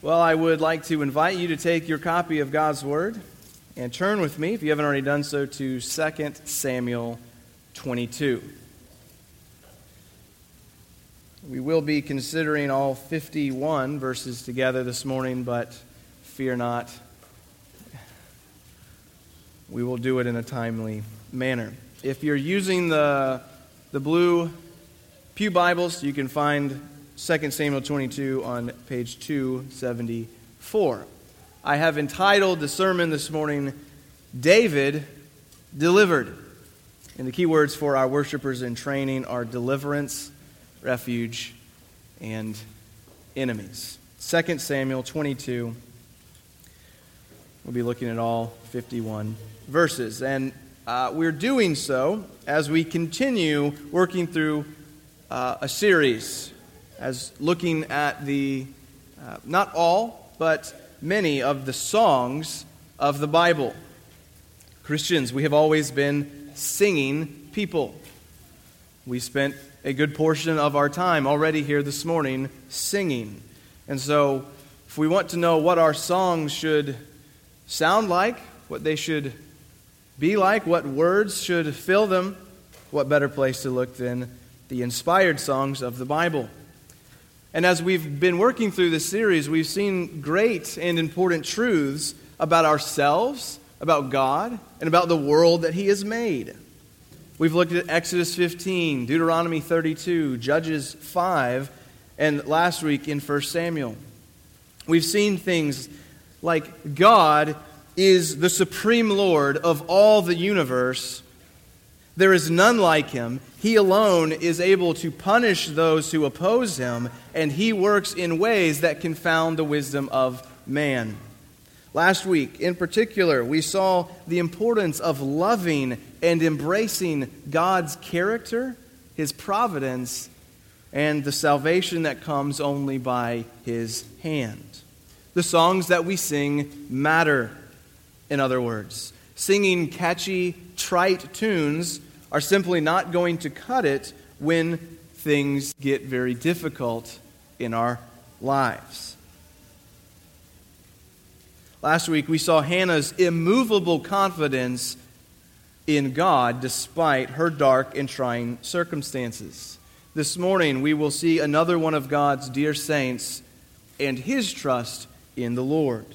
Well, I would like to invite you to take your copy of God's Word and turn with me, if you haven't already done so, to 2 Samuel 22. We will be considering all 51 verses together this morning, but fear not. We will do it in a timely manner. If you're using the, the blue Pew Bibles, you can find 2 Samuel 22 on page 274. I have entitled the sermon this morning, David Delivered. And the key words for our worshipers in training are deliverance, refuge, and enemies. 2 Samuel 22. We'll be looking at all 51 verses. And uh, we're doing so as we continue working through uh, a series as looking at the, uh, not all, but many of the songs of the Bible. Christians, we have always been singing people. We spent a good portion of our time already here this morning singing. And so, if we want to know what our songs should sound like, what they should be like, what words should fill them, what better place to look than the inspired songs of the Bible? And as we've been working through this series, we've seen great and important truths about ourselves, about God, and about the world that He has made. We've looked at Exodus 15, Deuteronomy 32, Judges 5, and last week in 1 Samuel. We've seen things like God is the supreme Lord of all the universe there is none like him. He alone is able to punish those who oppose him, and he works in ways that confound the wisdom of man. Last week, in particular, we saw the importance of loving and embracing God's character, his providence, and the salvation that comes only by his hand. The songs that we sing matter, in other words. Singing catchy, trite tunes are simply not going to cut it when things get very difficult in our lives. Last week, we saw Hannah's immovable confidence in God despite her dark and trying circumstances. This morning, we will see another one of God's dear saints and his trust in the Lord.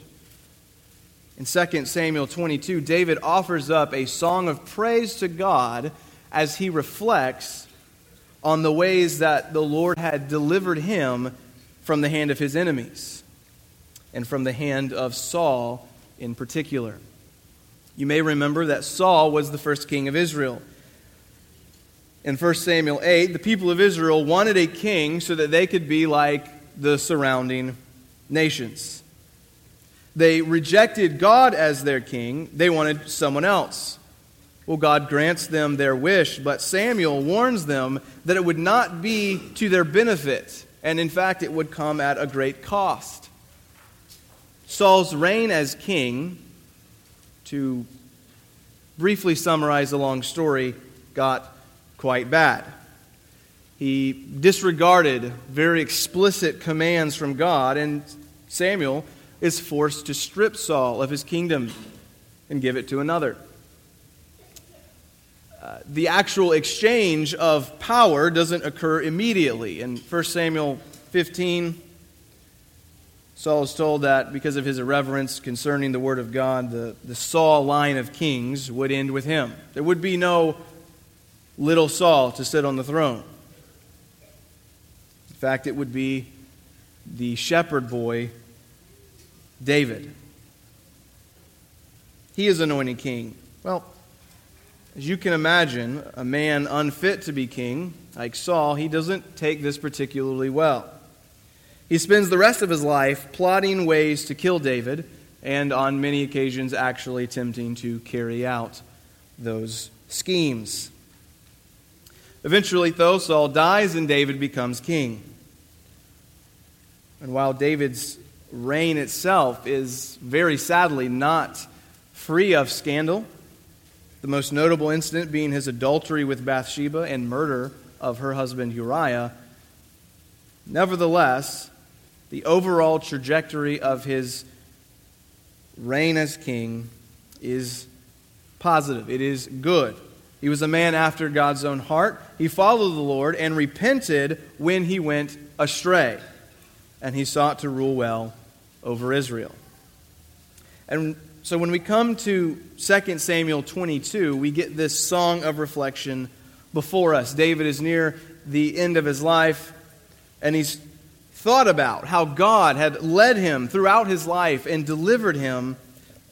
In 2 Samuel 22, David offers up a song of praise to God as he reflects on the ways that the Lord had delivered him from the hand of his enemies and from the hand of Saul in particular. You may remember that Saul was the first king of Israel. In 1 Samuel 8, the people of Israel wanted a king so that they could be like the surrounding nations. They rejected God as their king, they wanted someone else. Well, God grants them their wish, but Samuel warns them that it would not be to their benefit, and in fact, it would come at a great cost. Saul's reign as king, to briefly summarize the long story, got quite bad. He disregarded very explicit commands from God, and Samuel is forced to strip Saul of his kingdom and give it to another. The actual exchange of power doesn't occur immediately. In 1 Samuel 15, Saul is told that because of his irreverence concerning the word of God, the, the Saul line of kings would end with him. There would be no little Saul to sit on the throne. In fact, it would be the shepherd boy David. He is anointed king. Well, as you can imagine, a man unfit to be king, like Saul, he doesn't take this particularly well. He spends the rest of his life plotting ways to kill David, and on many occasions actually attempting to carry out those schemes. Eventually, though, Saul dies and David becomes king. And while David's reign itself is very sadly not free of scandal. The most notable incident being his adultery with Bathsheba and murder of her husband Uriah. Nevertheless, the overall trajectory of his reign as king is positive, it is good. He was a man after God's own heart. He followed the Lord and repented when he went astray. And he sought to rule well over Israel. And so when we come to 2 Samuel 22, we get this song of reflection before us. David is near the end of his life, and he's thought about how God had led him throughout his life and delivered him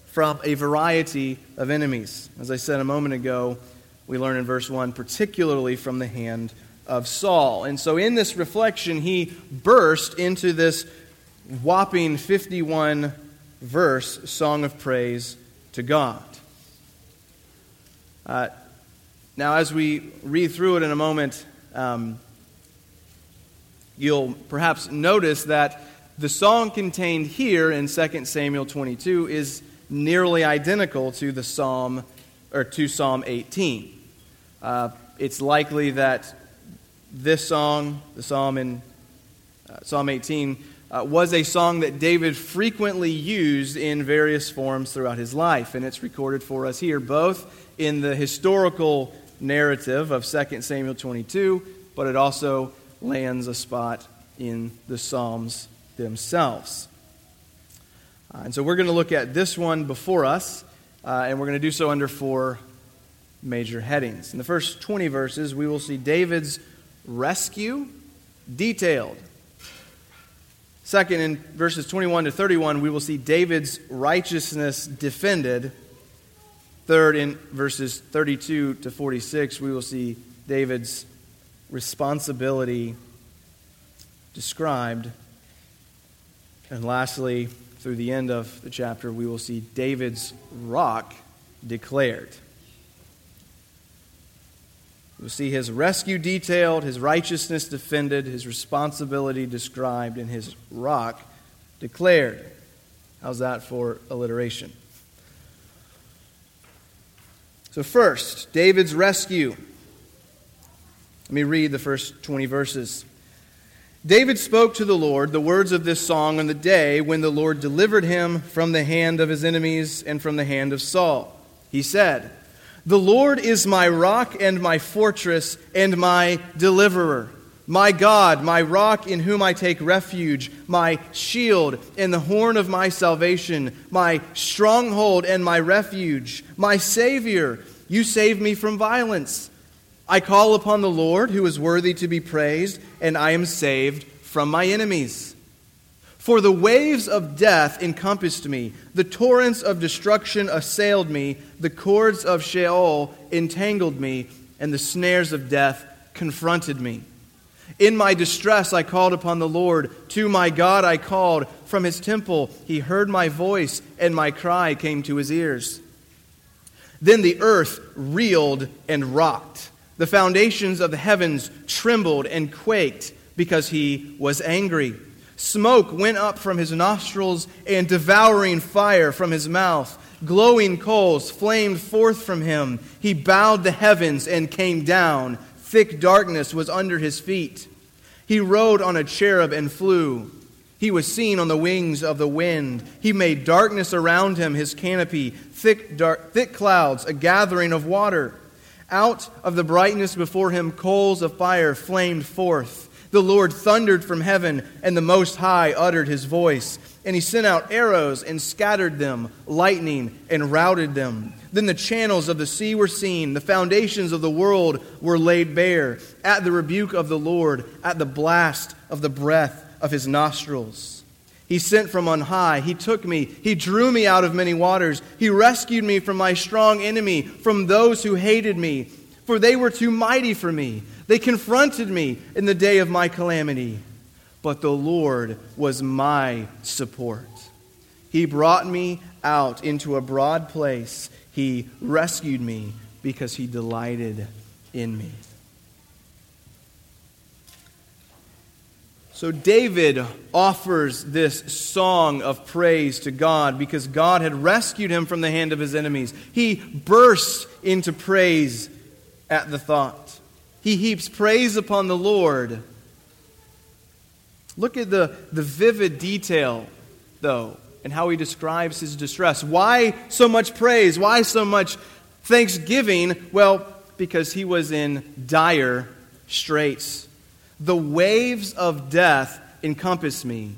from a variety of enemies. As I said a moment ago, we learn in verse 1, particularly from the hand of Saul. And so in this reflection, he burst into this whopping 51 verse song of praise to God. Uh, now, as we read through it in a moment, um, you'll perhaps notice that the song contained here in 2 Samuel 22 is nearly identical to the psalm or to Psalm 18. Uh, it's likely that this song, the psalm in uh, Psalm 18, uh, was a song that David frequently used in various forms throughout his life. And it's recorded for us here, both in the historical narrative of 2 Samuel 22, but it also lands a spot in the Psalms themselves. Uh, and so we're going to look at this one before us, uh, and we're going to do so under four major headings. In the first 20 verses, we will see David's rescue detailed Second, in verses 21 to 31, we will see David's righteousness defended. Third, in verses 32 to 46, we will see David's responsibility described. And lastly, through the end of the chapter, we will see David's rock declared. We'll see his rescue detailed, his righteousness defended, his responsibility described, and his rock declared. How's that for alliteration? So, first, David's rescue. Let me read the first 20 verses. David spoke to the Lord the words of this song on the day when the Lord delivered him from the hand of his enemies and from the hand of Saul. He said, the Lord is my rock and my fortress and my deliverer, my God, my rock in whom I take refuge, my shield and the horn of my salvation, my stronghold and my refuge, my Savior. You save me from violence. I call upon the Lord, who is worthy to be praised, and I am saved from my enemies. For the waves of death encompassed me, the torrents of destruction assailed me, the cords of Sheol entangled me, and the snares of death confronted me. In my distress, I called upon the Lord. To my God, I called. From his temple, he heard my voice, and my cry came to his ears. Then the earth reeled and rocked. The foundations of the heavens trembled and quaked because he was angry. Smoke went up from his nostrils, and devouring fire from his mouth. Glowing coals flamed forth from him. He bowed the heavens and came down. Thick darkness was under his feet. He rode on a cherub and flew. He was seen on the wings of the wind. He made darkness around him, his canopy, thick, dark, thick clouds, a gathering of water. Out of the brightness before him, coals of fire flamed forth. The Lord thundered from heaven, and the Most High uttered his voice. And he sent out arrows and scattered them, lightning and routed them. Then the channels of the sea were seen, the foundations of the world were laid bare, at the rebuke of the Lord, at the blast of the breath of his nostrils. He sent from on high. He took me. He drew me out of many waters. He rescued me from my strong enemy, from those who hated me, for they were too mighty for me. They confronted me in the day of my calamity, but the Lord was my support. He brought me out into a broad place. He rescued me because he delighted in me. So David offers this song of praise to God because God had rescued him from the hand of his enemies. He bursts into praise at the thought. He heaps praise upon the Lord. Look at the, the vivid detail, though, and how he describes his distress. Why so much praise? Why so much thanksgiving? Well, because he was in dire straits. The waves of death encompassed me,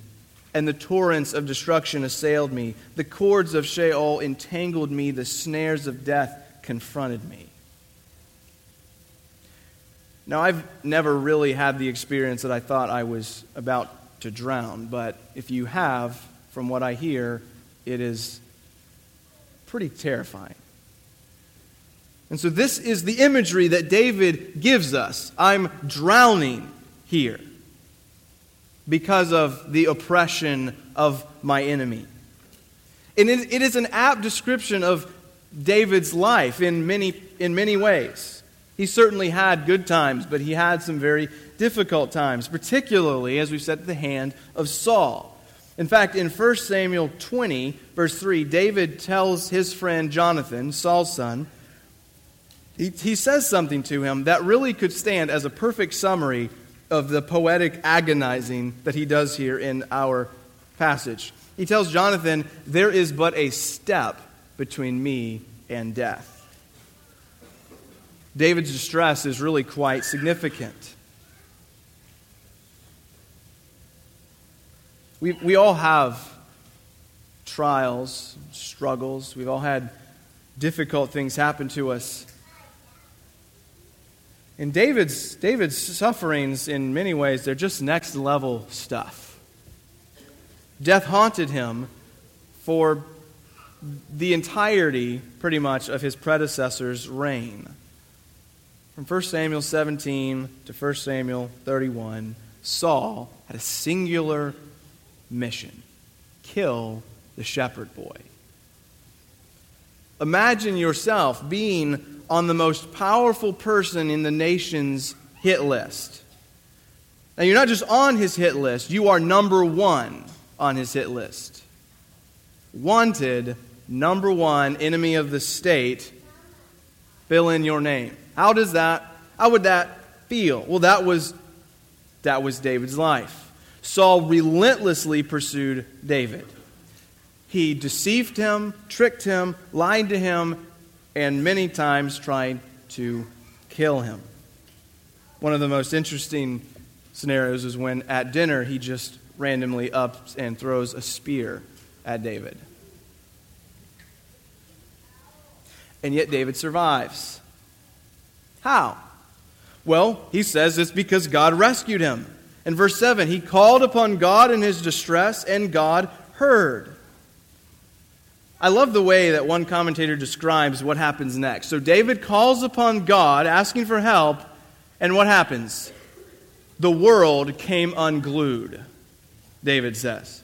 and the torrents of destruction assailed me. The cords of Sheol entangled me, the snares of death confronted me. Now, I've never really had the experience that I thought I was about to drown, but if you have, from what I hear, it is pretty terrifying. And so, this is the imagery that David gives us. I'm drowning here because of the oppression of my enemy. And it is an apt description of David's life in many, in many ways. He certainly had good times, but he had some very difficult times, particularly, as we've said, at the hand of Saul. In fact, in 1 Samuel 20, verse 3, David tells his friend Jonathan, Saul's son, he, he says something to him that really could stand as a perfect summary of the poetic agonizing that he does here in our passage. He tells Jonathan, There is but a step between me and death. David's distress is really quite significant. We, we all have trials, struggles. We've all had difficult things happen to us. And David's, David's sufferings, in many ways, they're just next level stuff. Death haunted him for the entirety, pretty much, of his predecessor's reign. From 1 Samuel 17 to 1 Samuel 31, Saul had a singular mission kill the shepherd boy. Imagine yourself being on the most powerful person in the nation's hit list. Now, you're not just on his hit list, you are number one on his hit list. Wanted, number one, enemy of the state, fill in your name. How does that, how would that feel? Well, that was, that was David's life. Saul relentlessly pursued David. He deceived him, tricked him, lied to him, and many times tried to kill him. One of the most interesting scenarios is when at dinner he just randomly ups and throws a spear at David. And yet David survives. How? Well, he says it's because God rescued him. In verse 7, he called upon God in his distress, and God heard. I love the way that one commentator describes what happens next. So David calls upon God, asking for help, and what happens? The world came unglued, David says.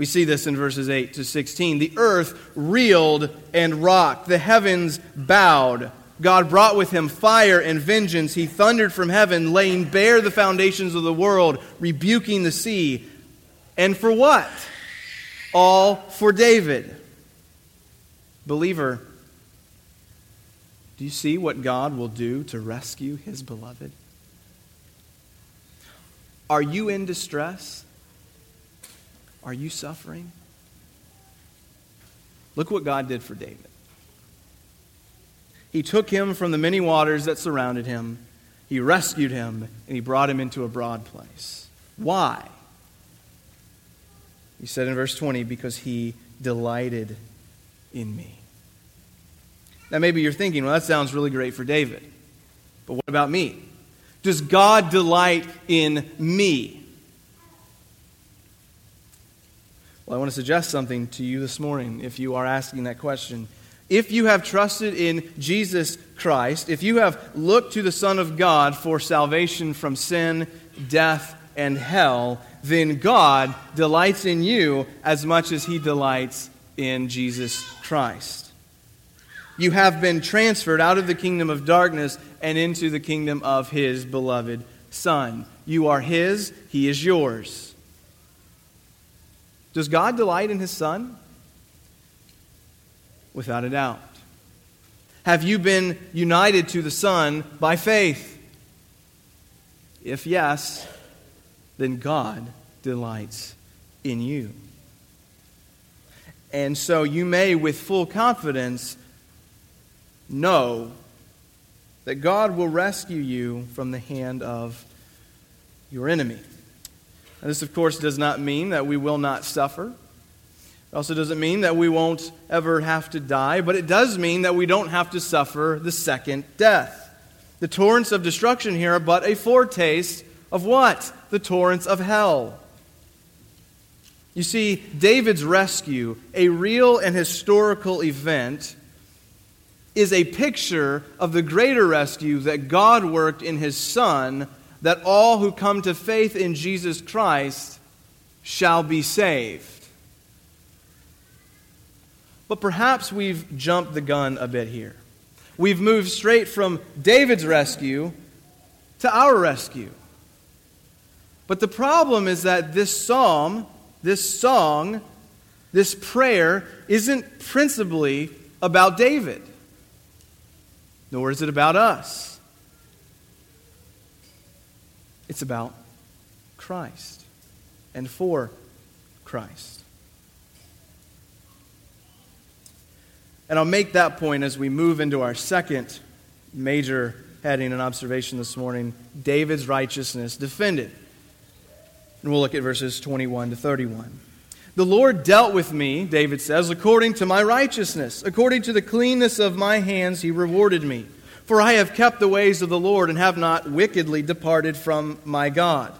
We see this in verses 8 to 16. The earth reeled and rocked, the heavens bowed. God brought with him fire and vengeance. He thundered from heaven, laying bare the foundations of the world, rebuking the sea. And for what? All for David. Believer, do you see what God will do to rescue his beloved? Are you in distress? Are you suffering? Look what God did for David. He took him from the many waters that surrounded him, he rescued him, and he brought him into a broad place. Why? He said in verse 20, because he delighted in me. Now, maybe you're thinking, well, that sounds really great for David. But what about me? Does God delight in me? Well, I want to suggest something to you this morning if you are asking that question. If you have trusted in Jesus Christ, if you have looked to the Son of God for salvation from sin, death, and hell, then God delights in you as much as he delights in Jesus Christ. You have been transferred out of the kingdom of darkness and into the kingdom of his beloved Son. You are his, he is yours. Does God delight in his Son? Without a doubt. Have you been united to the Son by faith? If yes, then God delights in you. And so you may, with full confidence, know that God will rescue you from the hand of your enemy. Now, this, of course, does not mean that we will not suffer. It also doesn't mean that we won't ever have to die, but it does mean that we don't have to suffer the second death. The torrents of destruction here are but a foretaste of what? The torrents of hell. You see, David's rescue, a real and historical event, is a picture of the greater rescue that God worked in his Son, that all who come to faith in Jesus Christ shall be saved. But perhaps we've jumped the gun a bit here. We've moved straight from David's rescue to our rescue. But the problem is that this psalm, this song, this prayer isn't principally about David nor is it about us. It's about Christ and for Christ. And I'll make that point as we move into our second major heading and observation this morning David's righteousness defended. And we'll look at verses 21 to 31. The Lord dealt with me, David says, according to my righteousness. According to the cleanness of my hands, he rewarded me. For I have kept the ways of the Lord and have not wickedly departed from my God.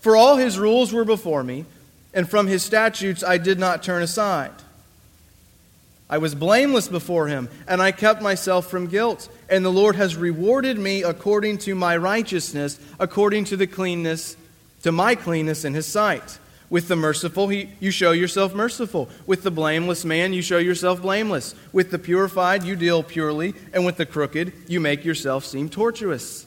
For all his rules were before me, and from his statutes I did not turn aside. I was blameless before him, and I kept myself from guilt. And the Lord has rewarded me according to my righteousness, according to the cleanness, to my cleanness in his sight. With the merciful, he, you show yourself merciful. With the blameless man, you show yourself blameless. With the purified, you deal purely. And with the crooked, you make yourself seem tortuous.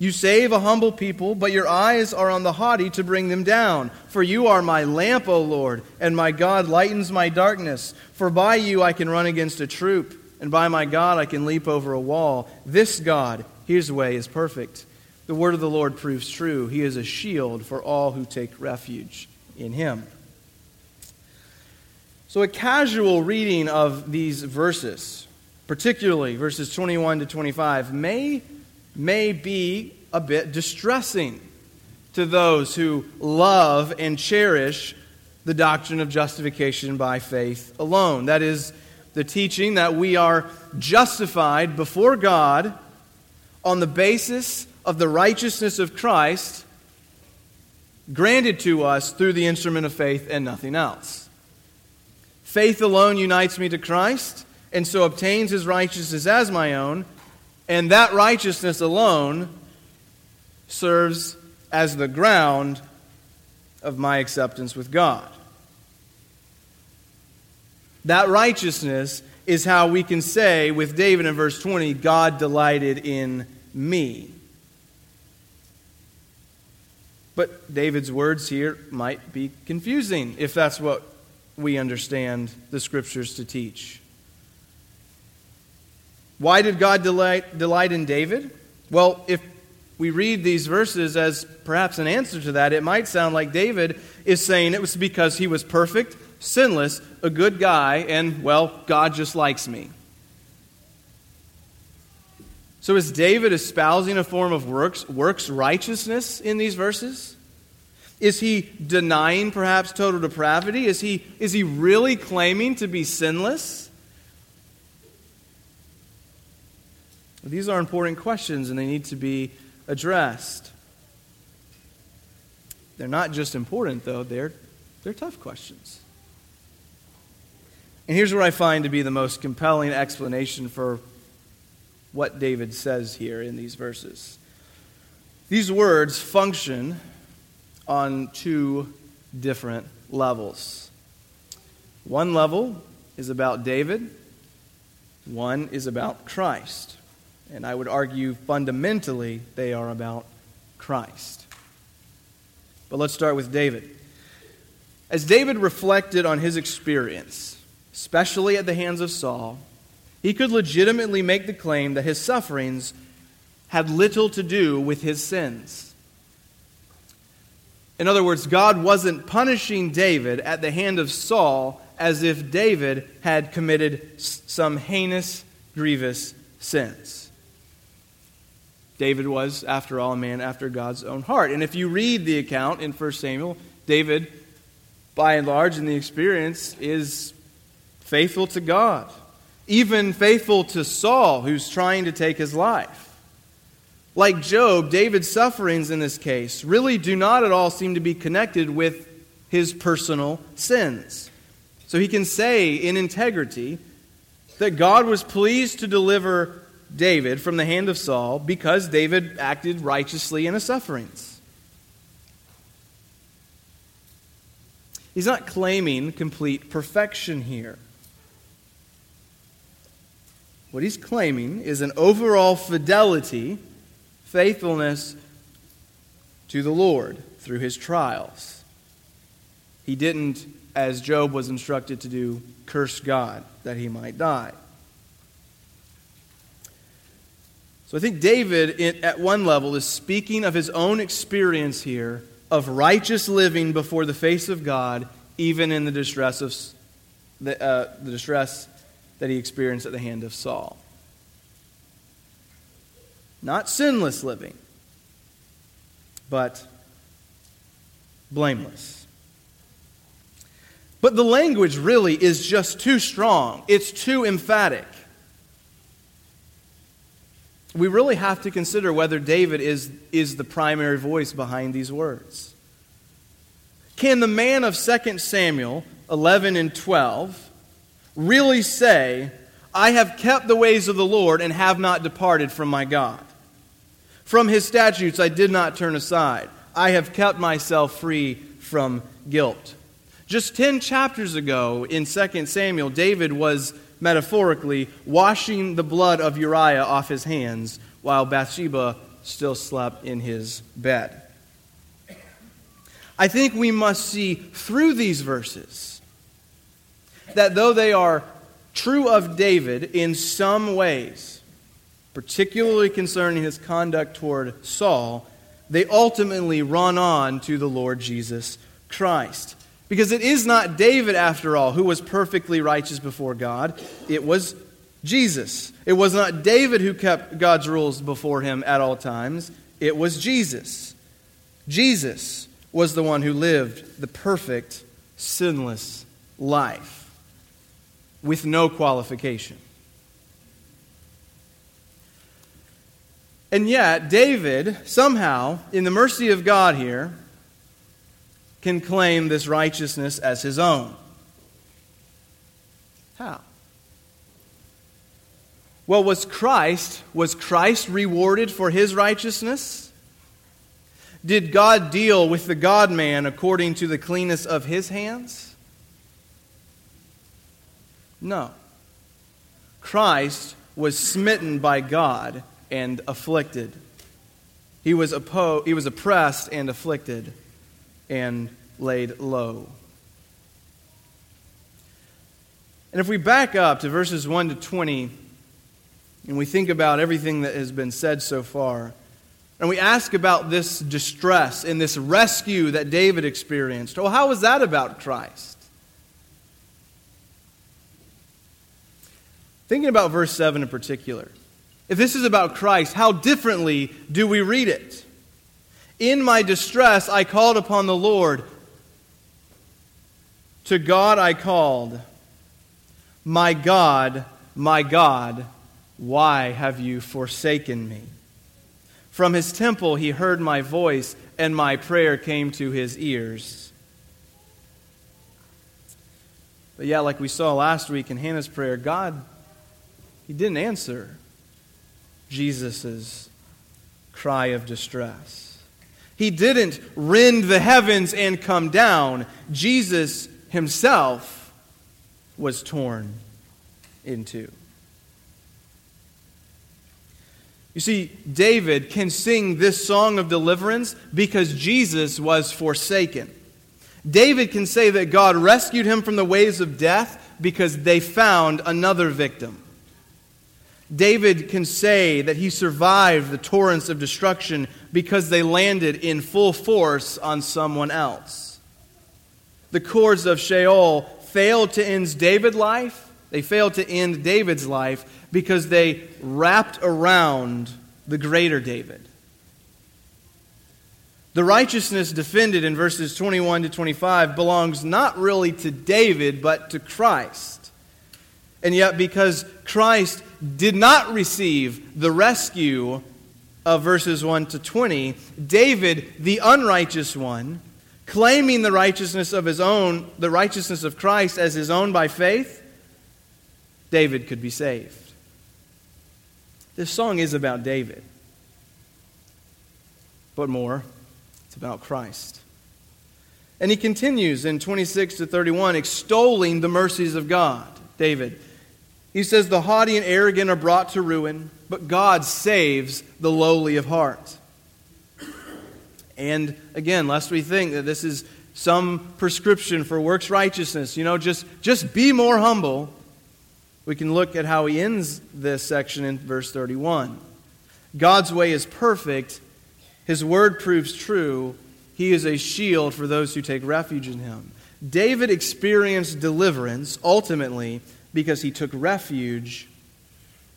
You save a humble people, but your eyes are on the haughty to bring them down. For you are my lamp, O Lord, and my God lightens my darkness. For by you I can run against a troop, and by my God I can leap over a wall. This God, his way is perfect. The word of the Lord proves true. He is a shield for all who take refuge in him. So, a casual reading of these verses, particularly verses 21 to 25, may, may be a bit distressing to those who love and cherish the doctrine of justification by faith alone. That is, the teaching that we are justified before God on the basis of the righteousness of Christ granted to us through the instrument of faith and nothing else. Faith alone unites me to Christ, and so obtains his righteousness as my own, and that righteousness alone serves as the ground of my acceptance with God. That righteousness is how we can say with David in verse 20, God delighted in me. But David's words here might be confusing if that's what we understand the scriptures to teach. Why did God delight, delight in David? Well, if we read these verses as perhaps an answer to that, it might sound like David is saying it was because he was perfect, sinless, a good guy, and, well, God just likes me. So is David espousing a form of works, works righteousness in these verses? Is he denying perhaps total depravity? Is he, is he really claiming to be sinless? These are important questions and they need to be addressed. They're not just important, though, they're, they're tough questions. And here's what I find to be the most compelling explanation for what David says here in these verses. These words function on two different levels. One level is about David, one is about Christ. And I would argue fundamentally they are about Christ. But let's start with David. As David reflected on his experience, especially at the hands of Saul, he could legitimately make the claim that his sufferings had little to do with his sins. In other words, God wasn't punishing David at the hand of Saul as if David had committed some heinous, grievous sins. David was, after all, a man after God's own heart. And if you read the account in 1 Samuel, David, by and large, in the experience, is faithful to God, even faithful to Saul, who's trying to take his life. Like Job, David's sufferings in this case really do not at all seem to be connected with his personal sins. So he can say in integrity that God was pleased to deliver David from the hand of Saul because David acted righteously in his sufferings. He's not claiming complete perfection here. What he's claiming is an overall fidelity faithfulness to the Lord through his trials. He didn't, as Job was instructed to do, curse God that he might die. So I think David, at one level, is speaking of his own experience here of righteous living before the face of God, even in the distress, of, the, uh, the distress that he experienced at the hand of Saul. Not sinless living, but blameless. But the language really is just too strong, it's too emphatic. We really have to consider whether David is, is the primary voice behind these words. Can the man of 2 Samuel 11 and 12 really say, I have kept the ways of the Lord and have not departed from my God? From his statutes I did not turn aside. I have kept myself free from guilt. Just 10 chapters ago in 2 Samuel, David was metaphorically washing the blood of Uriah off his hands while Bathsheba still slept in his bed. I think we must see through these verses that though they are true of David in some ways, particularly concerning his conduct toward Saul, they ultimately run on to the Lord Jesus Christ. Because it is not David, after all, who was perfectly righteous before God. It was Jesus. It was not David who kept God's rules before him at all times. It was Jesus. Jesus was the one who lived the perfect, sinless life with no qualification. And yet, David, somehow, in the mercy of God here, can claim this righteousness as his own. How? Well, was Christ, was Christ rewarded for his righteousness? Did God deal with the God man according to the cleanness of his hands? No. Christ was smitten by God and afflicted. He was, oppo- he was oppressed and afflicted and laid low. And if we back up to verses 1 to 20, and we think about everything that has been said so far, and we ask about this distress and this rescue that David experienced, well, how was that about Christ? Thinking about verse 7 in particular. If this is about Christ, how differently do we read it? In my distress, I called upon the Lord. To God I called. My God, my God, why have you forsaken me? From his temple he heard my voice, and my prayer came to his ears. But yeah, like we saw last week in Hannah's prayer, God, he didn't answer. Jesus' cry of distress. He didn't rend the heavens and come down. Jesus himself was torn in two. You see, David can sing this song of deliverance because Jesus was forsaken. David can say that God rescued him from the waves of death because they found another victim. David can say that he survived the torrents of destruction because they landed in full force on someone else. The cords of Sheol failed to end David's life. They failed to end David's life because they wrapped around the greater David. The righteousness defended in verses 21 to 25 belongs not really to David, but to Christ. And yet, because Christ did not receive the rescue of verses 1 to 20, David, the unrighteous one, claiming the righteousness of his own, the righteousness of Christ as his own by faith, David could be saved. This song is about David, but more, it's about Christ. And he continues in 26 to 31, extolling the mercies of God. David, he says, The haughty and arrogant are brought to ruin, but God saves the lowly of heart. And again, lest we think that this is some prescription for works righteousness, you know, just, just be more humble, we can look at how he ends this section in verse 31. God's way is perfect, his word proves true, he is a shield for those who take refuge in him. David experienced deliverance ultimately because he took refuge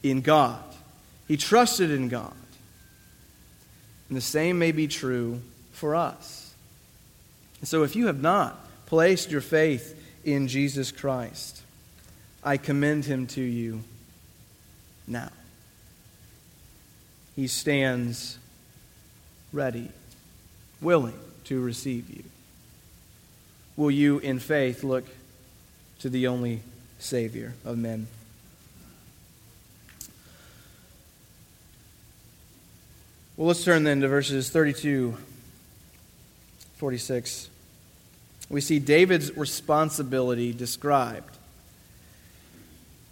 in God. He trusted in God. And the same may be true for us. So if you have not placed your faith in Jesus Christ, I commend him to you now. He stands ready, willing to receive you. Will you, in faith, look to the only Savior of men. Well, let's turn then to verses 32, 46. We see David's responsibility described.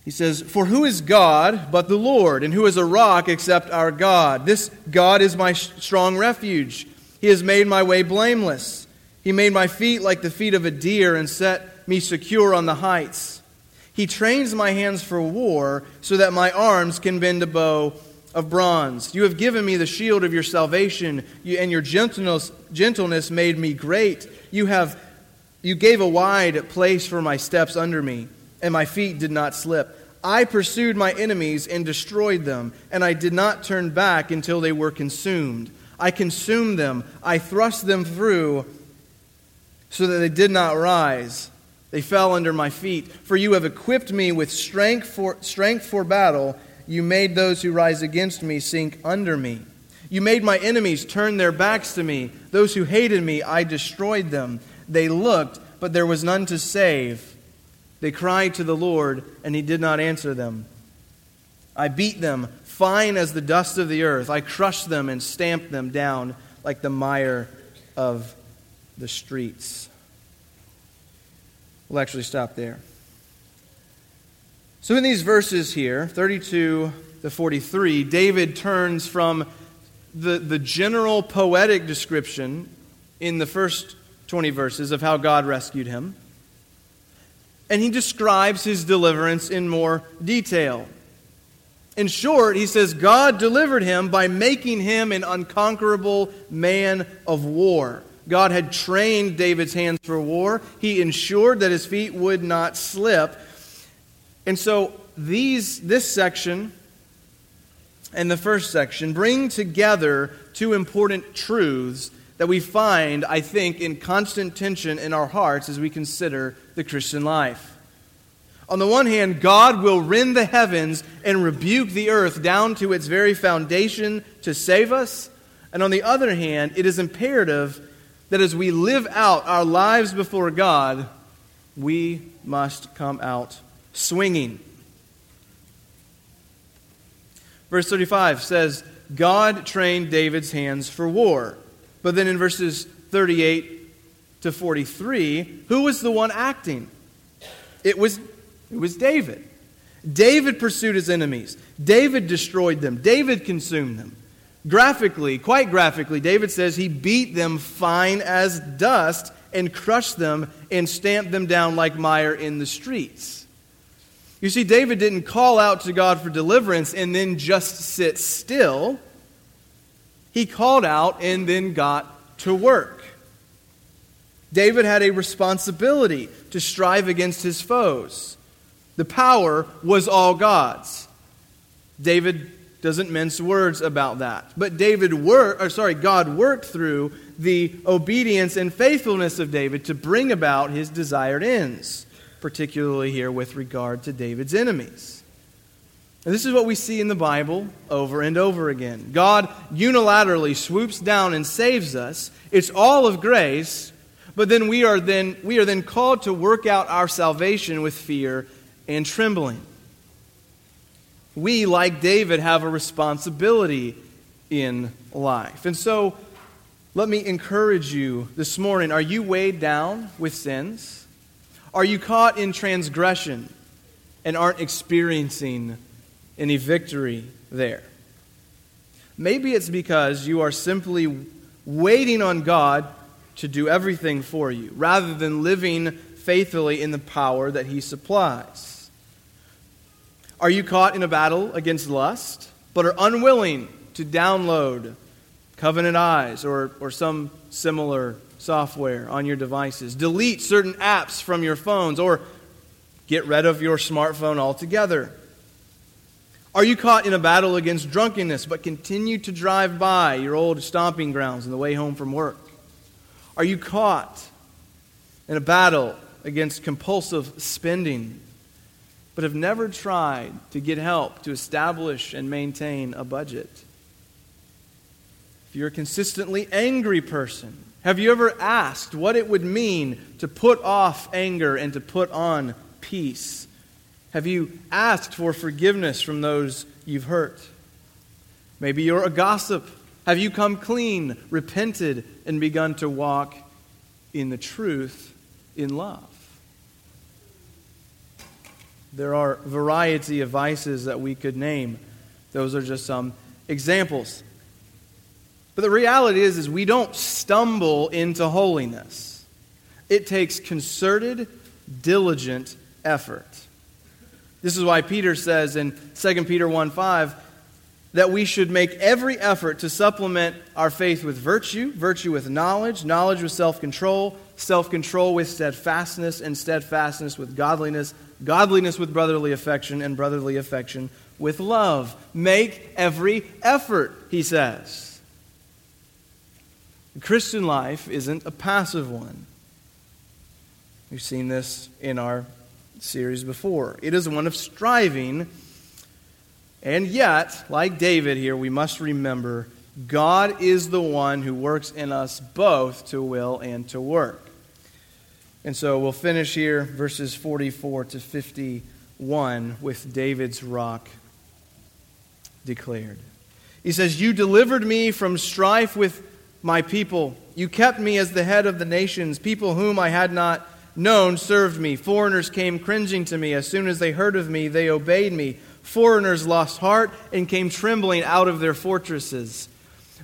He says, For who is God but the Lord? And who is a rock except our God? This God is my strong refuge. He has made my way blameless. He made my feet like the feet of a deer and set me secure on the heights. He trains my hands for war so that my arms can bend a bow of bronze. You have given me the shield of your salvation, and your gentleness, gentleness made me great. You, have, you gave a wide place for my steps under me, and my feet did not slip. I pursued my enemies and destroyed them, and I did not turn back until they were consumed. I consumed them, I thrust them through so that they did not rise. They fell under my feet. For you have equipped me with strength for, strength for battle. You made those who rise against me sink under me. You made my enemies turn their backs to me. Those who hated me, I destroyed them. They looked, but there was none to save. They cried to the Lord, and he did not answer them. I beat them fine as the dust of the earth. I crushed them and stamped them down like the mire of the streets. We'll actually stop there. So, in these verses here, 32 to 43, David turns from the, the general poetic description in the first 20 verses of how God rescued him, and he describes his deliverance in more detail. In short, he says God delivered him by making him an unconquerable man of war. God had trained David's hands for war. He ensured that his feet would not slip. And so these this section and the first section bring together two important truths that we find, I think, in constant tension in our hearts as we consider the Christian life. On the one hand, God will rend the heavens and rebuke the earth down to its very foundation to save us. And on the other hand, it is imperative that as we live out our lives before God, we must come out swinging. Verse 35 says, God trained David's hands for war. But then in verses 38 to 43, who was the one acting? It was, it was David. David pursued his enemies. David destroyed them. David consumed them. Graphically, quite graphically, David says he beat them fine as dust and crushed them and stamped them down like mire in the streets. You see, David didn't call out to God for deliverance and then just sit still. He called out and then got to work. David had a responsibility to strive against his foes. The power was all God's. David doesn't mince words about that. But David worked, or sorry, God worked through the obedience and faithfulness of David to bring about his desired ends, particularly here with regard to David's enemies. And this is what we see in the Bible over and over again. God unilaterally swoops down and saves us. It's all of grace, but then we are then we are then called to work out our salvation with fear and trembling. We, like David, have a responsibility in life. And so, let me encourage you this morning. Are you weighed down with sins? Are you caught in transgression and aren't experiencing any victory there? Maybe it's because you are simply waiting on God to do everything for you rather than living faithfully in the power that He supplies. Are you caught in a battle against lust, but are unwilling to download Covenant Eyes or, or some similar software on your devices? Delete certain apps from your phones or get rid of your smartphone altogether? Are you caught in a battle against drunkenness, but continue to drive by your old stomping grounds on the way home from work? Are you caught in a battle against compulsive spending? But have never tried to get help to establish and maintain a budget. If you're a consistently angry person, have you ever asked what it would mean to put off anger and to put on peace? Have you asked for forgiveness from those you've hurt? Maybe you're a gossip. Have you come clean, repented, and begun to walk in the truth in love? There are variety of vices that we could name. Those are just some examples. But the reality is, is we don't stumble into holiness. It takes concerted, diligent effort. This is why Peter says in 2 Peter 1 5 that we should make every effort to supplement our faith with virtue, virtue with knowledge, knowledge with self control, self control with steadfastness, and steadfastness with godliness, godliness with brotherly affection, and brotherly affection with love. Make every effort, he says. The Christian life isn't a passive one. We've seen this in our series before. It is one of striving, and yet, like David here, we must remember God is the one who works in us both to will and to work. And so we'll finish here, verses 44 to 51, with David's rock declared. He says, You delivered me from strife with my people. You kept me as the head of the nations. People whom I had not known served me. Foreigners came cringing to me. As soon as they heard of me, they obeyed me. Foreigners lost heart and came trembling out of their fortresses.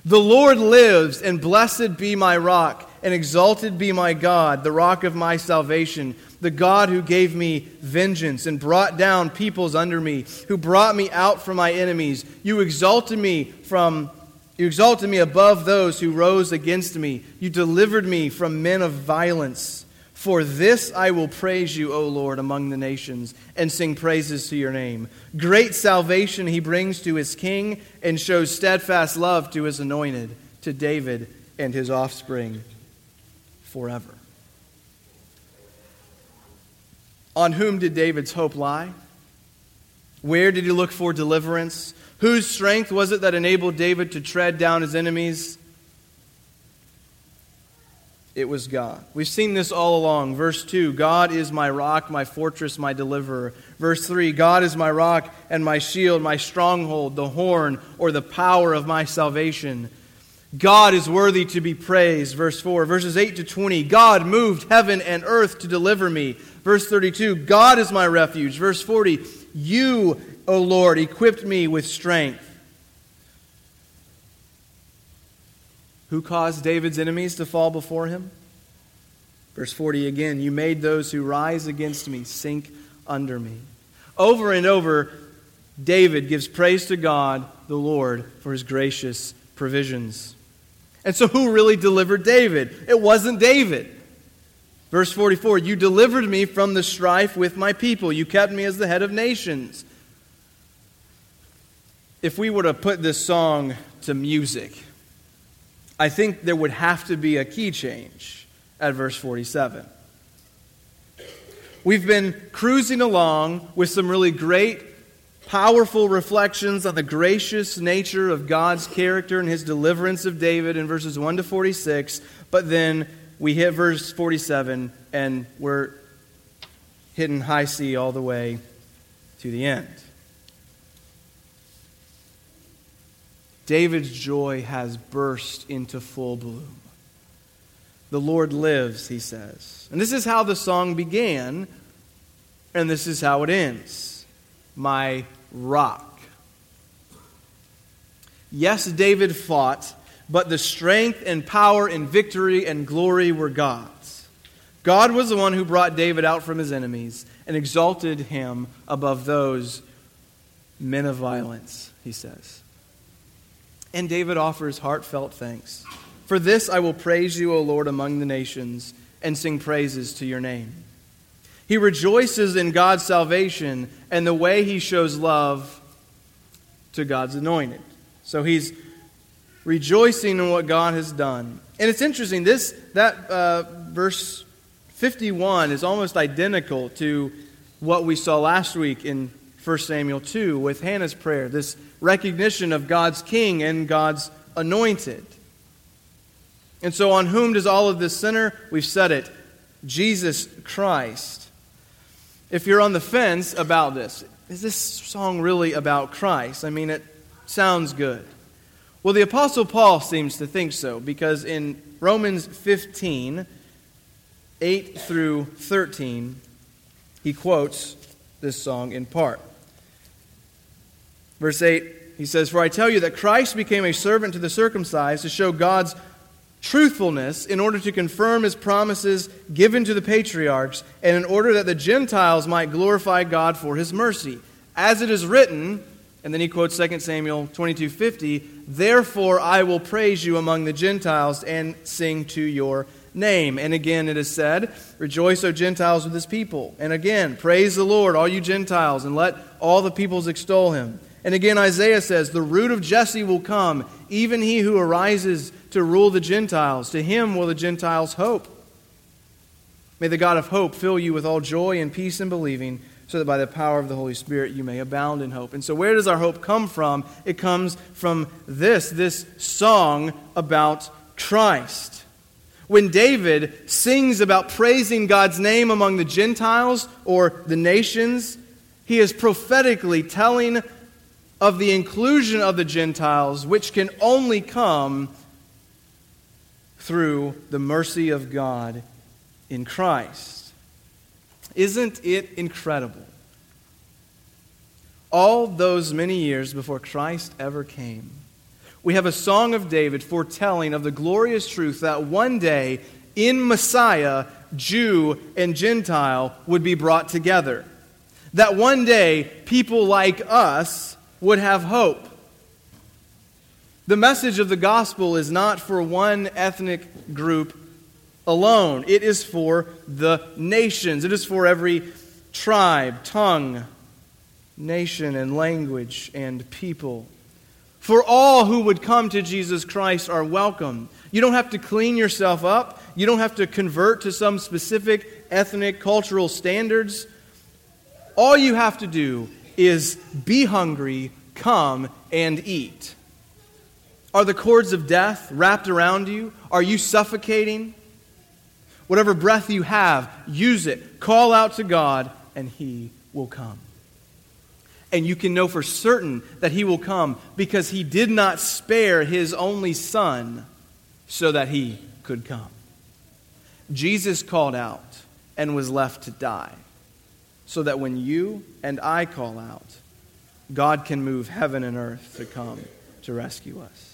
The Lord lives, and blessed be my rock and exalted be my God, the rock of my salvation, the God who gave me vengeance and brought down peoples under me, who brought me out from my enemies. You exalted me from you exalted me above those who rose against me. You delivered me from men of violence. For this I will praise you, O Lord, among the nations, and sing praises to your name. Great salvation he brings to his king, and shows steadfast love to his anointed, to David and his offspring forever. On whom did David's hope lie? Where did he look for deliverance? Whose strength was it that enabled David to tread down his enemies? It was God. We've seen this all along. Verse 2 God is my rock, my fortress, my deliverer. Verse 3 God is my rock and my shield, my stronghold, the horn or the power of my salvation. God is worthy to be praised. Verse 4. Verses 8 to 20. God moved heaven and earth to deliver me. Verse 32. God is my refuge. Verse 40. You, O Lord, equipped me with strength. Who caused David's enemies to fall before him? Verse 40 again. You made those who rise against me sink under me. Over and over, David gives praise to God, the Lord, for his gracious provisions. And so, who really delivered David? It wasn't David. Verse 44 You delivered me from the strife with my people, you kept me as the head of nations. If we were to put this song to music, I think there would have to be a key change at verse 47. We've been cruising along with some really great, powerful reflections on the gracious nature of God's character and his deliverance of David in verses 1 to 46, but then we hit verse 47 and we're hitting high C all the way to the end. David's joy has burst into full bloom. The Lord lives, he says. And this is how the song began, and this is how it ends My rock. Yes, David fought, but the strength and power and victory and glory were God's. God was the one who brought David out from his enemies and exalted him above those men of violence, he says. And David offers heartfelt thanks. For this I will praise you, O Lord, among the nations, and sing praises to your name. He rejoices in God's salvation and the way he shows love to God's anointed. So he's rejoicing in what God has done. And it's interesting, this that uh, verse 51 is almost identical to what we saw last week in 1 Samuel 2 with Hannah's prayer, this recognition of God's king and God's anointed. And so, on whom does all of this center? We've said it Jesus Christ. If you're on the fence about this, is this song really about Christ? I mean, it sounds good. Well, the Apostle Paul seems to think so because in Romans 15, 8 through 13, he quotes this song in part. Verse 8, he says, For I tell you that Christ became a servant to the circumcised to show God's truthfulness in order to confirm his promises given to the patriarchs and in order that the Gentiles might glorify God for his mercy. As it is written, and then he quotes 2 Samuel 22:50, "Therefore I will praise you among the Gentiles and sing to your name." And again it is said, "Rejoice, O Gentiles, with his people." And again, "Praise the Lord, all you Gentiles, and let all the peoples extol him." And again Isaiah says, "The root of Jesse will come, even he who arises to rule the Gentiles. To him will the Gentiles hope. May the God of hope fill you with all joy and peace in believing, so that by the power of the Holy Spirit you may abound in hope. And so, where does our hope come from? It comes from this, this song about Christ. When David sings about praising God's name among the Gentiles or the nations, he is prophetically telling of the inclusion of the Gentiles, which can only come through the mercy of God in Christ. Isn't it incredible? All those many years before Christ ever came, we have a song of David foretelling of the glorious truth that one day in Messiah, Jew and Gentile would be brought together. That one day people like us would have hope. The message of the gospel is not for one ethnic group alone, it is for the nations, it is for every tribe, tongue, nation, and language and people. For all who would come to Jesus Christ are welcome. You don't have to clean yourself up. You don't have to convert to some specific ethnic, cultural standards. All you have to do is be hungry, come and eat. Are the cords of death wrapped around you? Are you suffocating? Whatever breath you have, use it. Call out to God, and He will come. And you can know for certain that He will come because He did not spare His only Son so that He could come. Jesus called out and was left to die so that when you and I call out, God can move heaven and earth to come to rescue us.